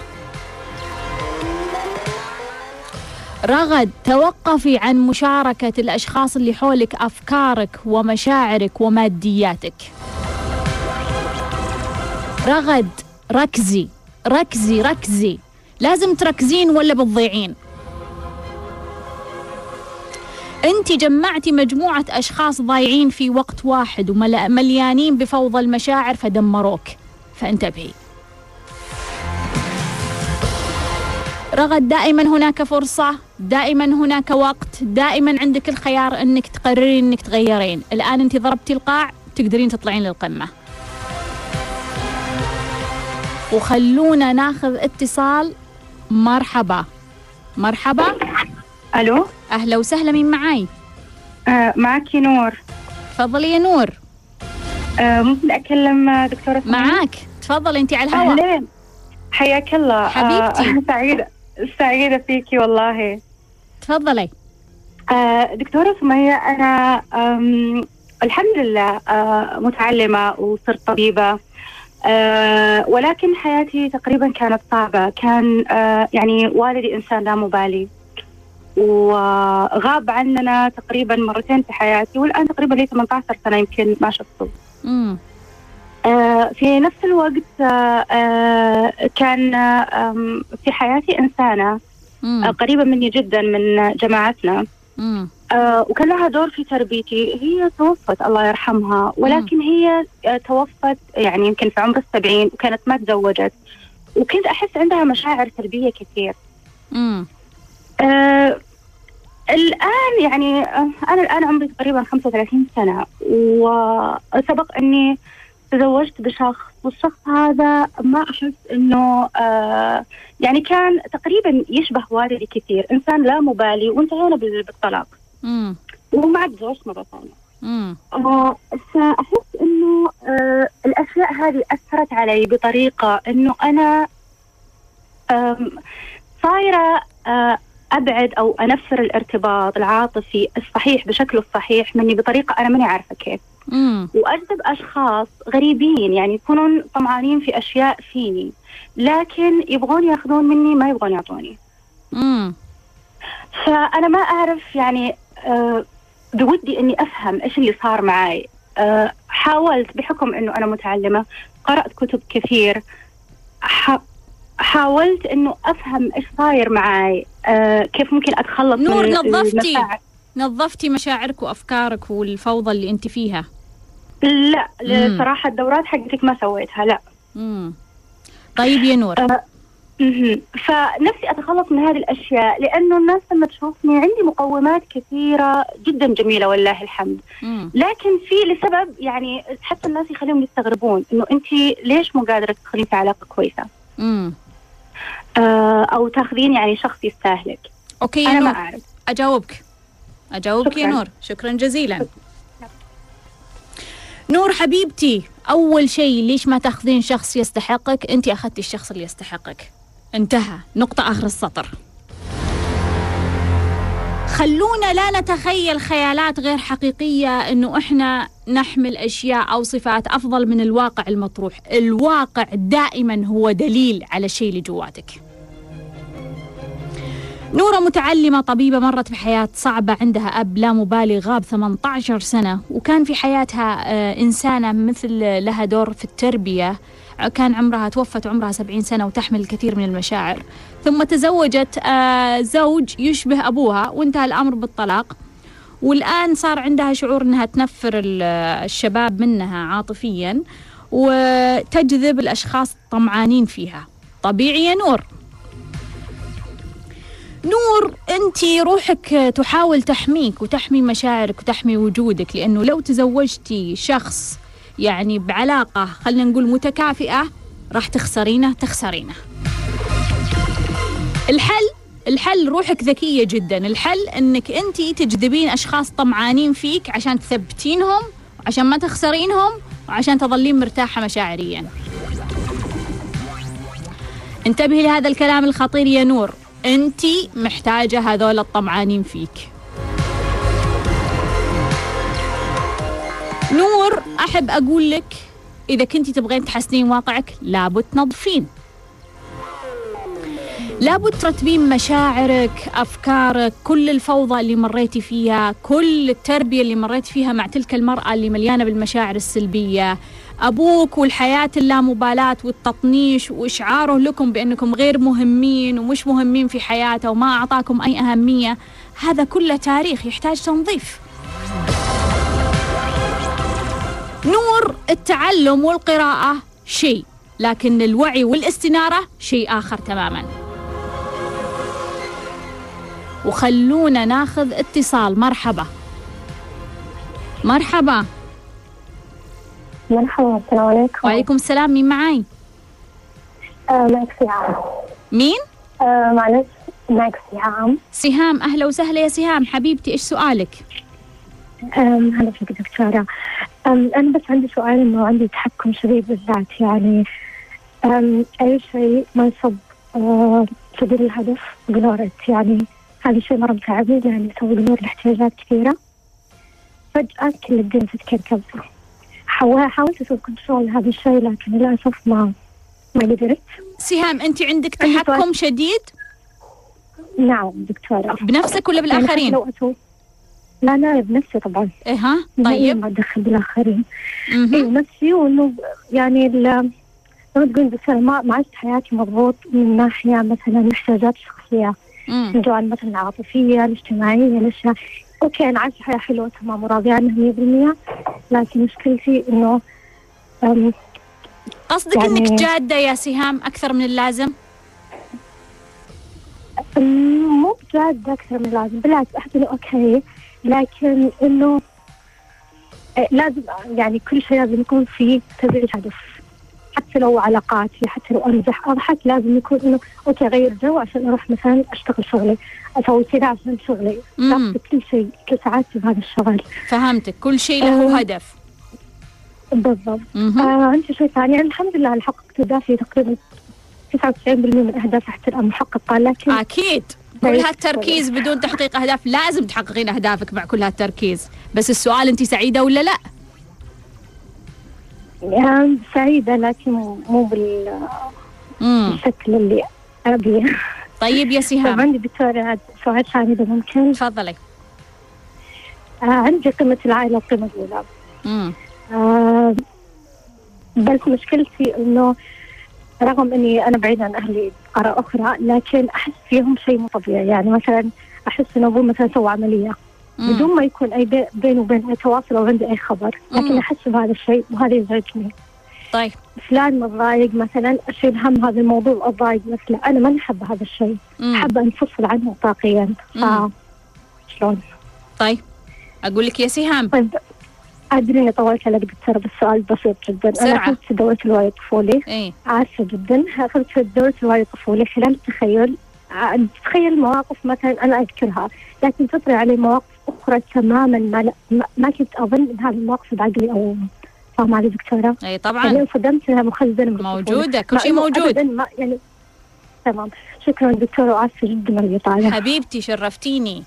رغد توقفي عن مشاركة الأشخاص اللي حولك أفكارك ومشاعرك ومادياتك. رغد ركزي ركزي ركزي. لازم تركزين ولا بتضيعين. انت جمعتي مجموعة أشخاص ضايعين في وقت واحد ومليانين بفوضى المشاعر فدمروك. فانتبهي. رغد دائما هناك فرصة. دائما هناك وقت دائما عندك الخيار إنك تقررين إنك تغيرين. الآن أنت ضربتي القاع تقدرين تطلعين للقمة. وخلونا ناخذ اتصال. مرحبا. مرحبا. ألو. أهلا وسهلا مين معاي؟ آه معك نور. تفضلي يا نور. آه ممكن أكلم دكتورة معاك. تفضلي أنت على الهواء. اهلين حياك الله. حبيبتي. آه سعيدة سعيدة فيكي والله. تفضلي. آه دكتورة سمية أنا الحمد لله آه متعلمة وصرت طبيبة آه ولكن حياتي تقريبا كانت صعبة. كان آه يعني والدي إنسان لا مبالي. وغاب عننا تقريبا مرتين في حياتي والآن تقريبا لي 18 سنة يمكن ما شفته. في نفس الوقت كان في حياتي إنسانة. آه قريبة مني جدا من جماعتنا. آه وكان لها دور في تربيتي. هي توفت الله يرحمها. ولكن هي آه توفت يعني يمكن في عمر السبعين وكانت ما تزوجت. وكنت أحس عندها مشاعر سلبية كثير. آه الآن يعني آه أنا الآن عمري تقريبا 35 سنة. وسبق أني تزوجت بشخص والشخص هذا ما أحس أنه آه يعني كان تقريبا يشبه والدي كثير إنسان لا مبالي وانتهينا بالطلاق. امم وما تزوجت مرة ثانية. امم آه فأحس أنه آه الأشياء هذه أثرت علي بطريقة أنه أنا صايرة آه أبعد أو أنفر الارتباط العاطفي الصحيح بشكله الصحيح مني بطريقة أنا ماني عارفة كيف. مم. واجذب أشخاص غريبين يعني يكونون طمعانين في أشياء فيني لكن يبغون ياخذون مني ما يبغون يعطوني. امم فأنا ما أعرف يعني آه بودي إني أفهم إيش اللي صار معي. آه حاولت بحكم إنه أنا متعلمة قرأت كتب كثير حاولت إنه أفهم إيش صاير معي آه كيف ممكن أتخلص نور من نظفتي. نظفتي مشاعرك وأفكارك والفوضى اللي أنت فيها؟ لا صراحة الدورات حقتك ما سويتها لا. امم طيب يا نور. مهم. فنفسي أتخلص من هذه الأشياء لأنه الناس لما تشوفني عندي مقومات كثيرة جدا جميلة والله الحمد. مم. لكن في لسبب يعني حتى الناس يخليهم يستغربون إنه أنت ليش مو قادرة تدخلين في علاقة كويسة؟ آه أو تاخذين يعني شخص يستاهلك. أوكي أنا ما أعرف. أجاوبك. أجاوبك يا. نور. شكرا جزيلا. نور حبيبتي أول شيء ليش ما تأخذين شخص يستحقك؟ أنت أخذتي الشخص اللي يستحقك. انتهى. نقطة آخر السطر. خلونا لا نتخيل خيالات غير حقيقية إنه إحنا نحمل أشياء أو صفات أفضل من الواقع المطروح. الواقع دائما هو دليل على الشيء اللي جواتك نورة متعلمة طبيبة مرت بحياة صعبة عندها أب لا مبالي غاب 18 سنة وكان في حياتها آه، إنسانة مثل لها دور في التربية. كان عمرها توفت عمرها 70 سنة وتحمل الكثير من المشاعر. ثم تزوجت آه، زوج يشبه أبوها وانتهى الأمر بالطلاق. والآن صار عندها شعور أنها تنفر ال- الشباب منها عاطفيا وتجذب الأشخاص الطمعانين فيها. طبيعي يا نور. نور أنت روحك تحاول تحميك وتحمي مشاعرك وتحمي وجودك لأنه لو تزوجتي شخص يعني بعلاقة خلينا نقول متكافئة راح تخسرينه تخسرينه. الحل الحل روحك ذكية جدا. الحل إنك أنت تجذبين أشخاص طمعانين فيك عشان تثبتينهم عشان ما تخسرينهم وعشان تظلين مرتاحة مشاعريا. انتبهي لهذا الكلام الخطير يا نور. انت محتاجة هذول الطمعانين فيك. نور أحب أقول لك إذا كنتي تبغين تحسنين واقعك لابد تنظفين. لابد ترتبين مشاعرك أفكارك كل الفوضى اللي مريتي فيها كل التربية اللي مريت فيها مع تلك المرأة اللي مليانة بالمشاعر السلبية. أبوك والحياة اللامبالاة والتطنيش وإشعاره لكم بأنكم غير مهمين ومش مهمين في حياته وما أعطاكم أي أهمية. هذا كله تاريخ يحتاج تنظيف. نور التعلم والقراءة شيء لكن الوعي والاستنارة شيء آخر تماماً. وخلونا ناخذ اتصال. مرحبا. مرحبا. مرحبا السلام عليكم. وعليكم السلام مين معاي؟ آه معك سهام. مين؟ آه معلش معك سهام. سهام أهلا وسهلا يا سهام. حبيبتي إيش سؤالك؟ هلا فيك دكتورة أنا بس عندي سؤال إنه عندي تحكم شديد بالذات يعني أي شيء ما يصب آه سبيل الهدف بنورت يعني هذا الشيء مرة متعبني لأني أسوي أمور لاحتياجات كثيرة. فجأة كل الدنيا تتكركب. حاولت أسوي كنترول هذا الشيء لكن للأسف ما ما قدرت. سهام أنت عندك تحكم شديد؟ نعم دكتورة. بنفسك ولا بالآخرين؟ لو أسوي لا لا بنفسي طبعا. إيه ها طيب. ما أدخل بالآخرين. إيه نفسي وإنه يعني لما تقول بس ما ما عشت حياتي مضبوط من ناحية مثلا الاحتياجات الشخصية سواء مثلا العاطفية الاجتماعية الأشياء okay أنا عايشة حياة حلوة تمام وراضية عنها 100% لكن مشكلتي إنه قصدك يعني إنك جادة يا سهام أكثر من اللازم؟ مو بجادة أكثر من اللازم بالعكس أحس إنه okay. لكن إنه لازم يعني كل شيء لازم يكون في تبعية هدف. حتى لو علاقاتي حتى لو امزح أضحك. لازم يكون إنه okay أغير جو عشان أروح مثلا أشتغل شغلي أسوي كذا عشان شغلي. كل شيء كل ساعاتي بهذا الشغل. فهمتك. كل شيء له آه. هدف. بالضبط. آه عندي شيء ثاني يعني الحمد لله حققت اهدافي تقريبا 99% من أهدافي حتى الان محققة لكن أكيد. كل هالتركيز بدون تحقيق أهداف لازم تحققين أهدافك مع كل هالتركيز. بس السؤال أنت سعيدة ولا لا؟ يعني سعيدة لكن مو بال بالشكل اللي أبيه طيب يا سهام. عندي دكتورة سؤال ثاني إذا ممكن؟ تفضلي. آه عندي قيمة العائلة والقيمة الأولى. آه بس مشكلتي إنه رغم إني أنا بعيدة عن أهلي قارة أخرى لكن أحس فيهم شيء مو طبيعي. يعني مثلا أحس إنه أبوي مثلا سوى عملية. مم. بدون ما يكون أي بيني وبين أي تواصل أو عندي أي خبر. لكن أحس بهذا الشيء وهذا يزعجني طيب. فلان متضايق مثلا أشيل هم هذا الموضوع اتضايق مثله أنا ماني حابه هذا الشيء. حابه انفصل عنه طاقيا. ف شلون؟ طيب. أقول لك يا سهام. طيب. أدري إني طولت عليك دكتوره بس سؤال بسيط جدا. بسرعة. أنا كنت في دورة الوعي الطفولي. إيه. عارفه جدا. في دورة الوعي الطفولي خلال التخيل تخيل مواقف مثلا أنا أذكرها لكن تطري علي مواقف أخرى تماما ما, ما, ما كنت أظن ان هذه المواقف بعقلي أو فاهمه علي دكتورة؟ أي طبعا. يعني انصدمت إنها مخزنة موجودة كل شيء موجود. ما يعني تمام. شكرا دكتورة واسفه جدا على حبيبتي شرفتيني.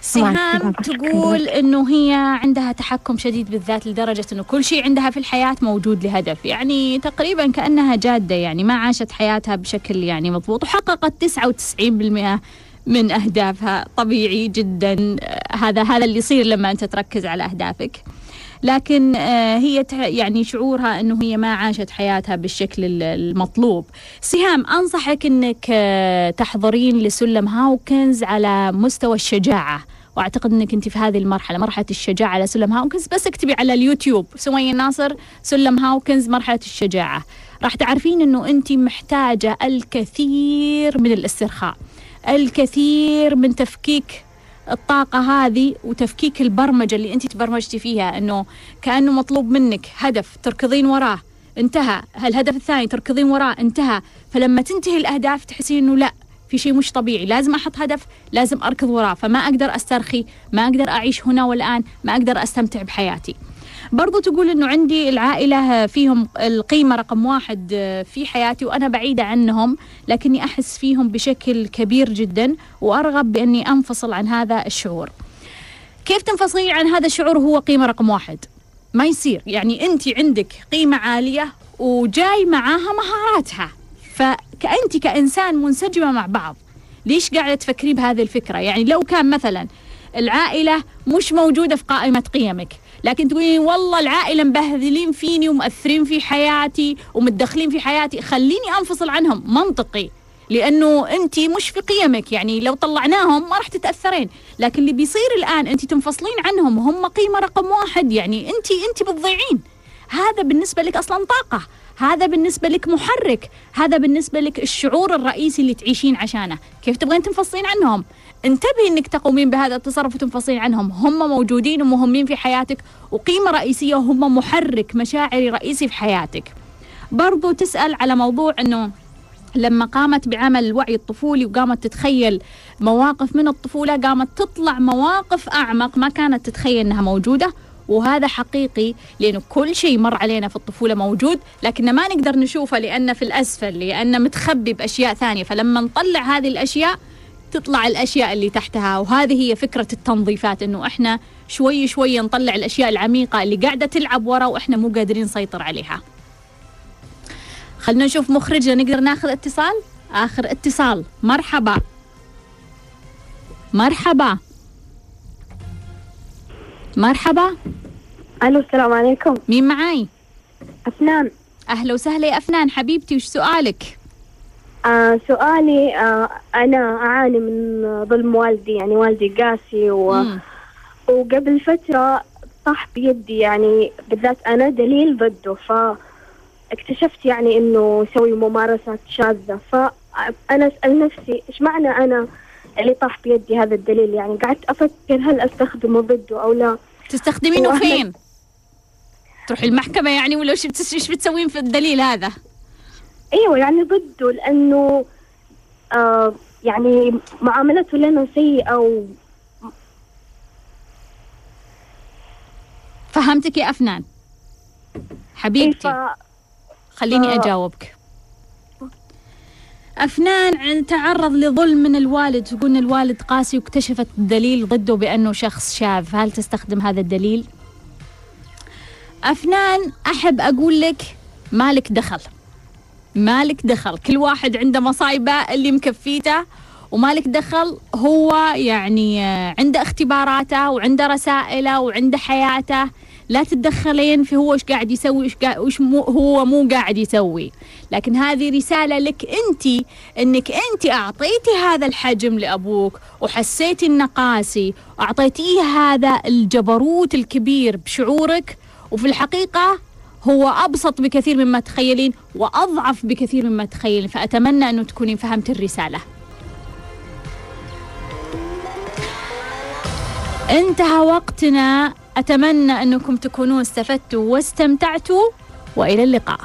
سهام تقول إنه هي عندها تحكم شديد بالذات لدرجة إنه كل شيء عندها في الحياة موجود لهدف. يعني تقريبا كأنها جادة يعني ما عاشت حياتها بشكل يعني مضبوط وحققت 99% من أهدافها. طبيعي جدا هذا هذا اللي يصير لما أنت تركز على أهدافك. لكن هي يعني شعورها إنه هي ما عاشت حياتها بالشكل المطلوب. سهام أنصحك إنك تحضرين لسلم هاوكنز على مستوى الشجاعة. وأعتقد إنك أنت في هذه المرحلة مرحلة الشجاعة على سلم هاوكنز بس اكتبي على اليوتيوب سمية الناصر سلم هاوكنز مرحلة الشجاعة راح تعرفين إنه أنت محتاجة الكثير من الاسترخاء الكثير من تفكيك الطاقة هذه وتفكيك البرمجة اللي أنت تبرمجتي فيها أنه كأنه مطلوب منك هدف تركضين وراه انتهى. الهدف الثاني تركضين وراه انتهى. فلما تنتهي الأهداف تحسين أنه لا في شيء مش طبيعي. لازم أحط هدف لازم أركض وراه. فما أقدر أسترخي ما أقدر أعيش هنا والآن ما أقدر أستمتع بحياتي. برضو تقول أنه عندي العائلة فيهم القيمة رقم واحد في حياتي وأنا بعيدة عنهم لكني أحس فيهم بشكل كبير جدا وأرغب بأني أنفصل عن هذا الشعور. كيف تنفصلين عن هذا الشعور هو قيمة رقم واحد؟ ما يصير. يعني أنت عندك قيمة عالية وجاي معاها مهاراتها. فكأنت كإنسان منسجمة مع بعض. ليش قاعدة تفكري بهذه الفكرة؟ يعني لو كان مثلا العائلة مش موجودة في قائمة قيمك لكن تقولين والله العائلة مبهذلين فيني ومؤثرين في حياتي ومتدخلين في حياتي خليني أنفصل عنهم. منطقي. لأنه أنت مش في قيمك. يعني لو طلعناهم ما راح تتأثرين. لكن اللي بيصير الآن أنت تنفصلين عنهم هم قيمة رقم واحد. يعني أنت أنت بتضيعين. هذا بالنسبة لك أصلا طاقة. هذا بالنسبة لك محرك. هذا بالنسبة لك الشعور الرئيسي اللي تعيشين عشانه. كيف تبغين تنفصلين عنهم؟ انتبهي انك تقومين بهذا التصرف وتنفصلين عنهم. هم موجودين ومهمين في حياتك وقيمة رئيسية وهم محرك مشاعري رئيسي في حياتك. برضو تسأل على موضوع إنه لما قامت بعمل الوعي الطفولي وقامت تتخيل مواقف من الطفولة قامت تطلع مواقف أعمق ما كانت تتخيل أنها موجودة. وهذا حقيقي لأنه كل شيء مر علينا في الطفولة موجود لكن ما نقدر نشوفه لأنه في الأسفل لأنه متخبي بأشياء ثانية. فلما نطلع هذه الأشياء تطلع الأشياء اللي تحتها. وهذه هي فكرة التنظيفات أنه إحنا شوي شوي نطلع الأشياء العميقة اللي قاعدة تلعب ورا وإحنا مو قادرين نسيطر عليها. خلنا نشوف مخرجة نقدر ناخذ اتصال؟ آخر اتصال. مرحبا. مرحبا. مرحبا. ألو السلام عليكم. مين معاي؟ أفنان. أهلا وسهلا يا أفنان. حبيبتي وش سؤالك؟ آه سؤالي آه أنا أعاني من ظلم والدي يعني والدي قاسي و... وقبل فترة طاح بيدي يعني بالذات أنا دليل ضده فاكتشفت يعني إنه يسوي ممارسات شاذة فأنا أسأل نفسي إيش معنى أنا اللي طاح بيدي هذا الدليل يعني قعدت أفكر هل أستخدمه ضده أو لا تستخدمينه فين؟ تروحي المحكمة يعني ولا إيش بتسوين في الدليل هذا؟ أيوه يعني ضده لأنه آه يعني معاملته لنا سيئة و فهمتك يا أفنان؟ حبيبتي. إيه ف... خليني أجاوبك. أفنان تعرض لظلم من الوالد تقول الوالد قاسي واكتشفت دليل ضده بأنه شخص شاذ. هل تستخدم هذا الدليل؟ أفنان أحب أقول لك مالك دخل. مالك دخل. كل واحد عنده مصايبه اللي مكفيته ومالك دخل هو يعني عنده اختباراته وعنده رسائله وعنده حياته. لا تتدخلين في هو إيش قاعد يسوي إيش وش مو هو مو قاعد يسوي. لكن هذه رسالة لك أنت إنك أنت أعطيتي هذا الحجم لأبوك وحسيتي انه قاسي واعطيتيه هذا الجبروت الكبير بشعورك. وفي الحقيقة هو أبسط بكثير مما تخيلين وأضعف بكثير مما تخيلين فأتمنى انه تكونين فهمت الرسالة. انتهى وقتنا. أتمنى أنكم تكونوا استفدتوا واستمتعتوا وإلى اللقاء.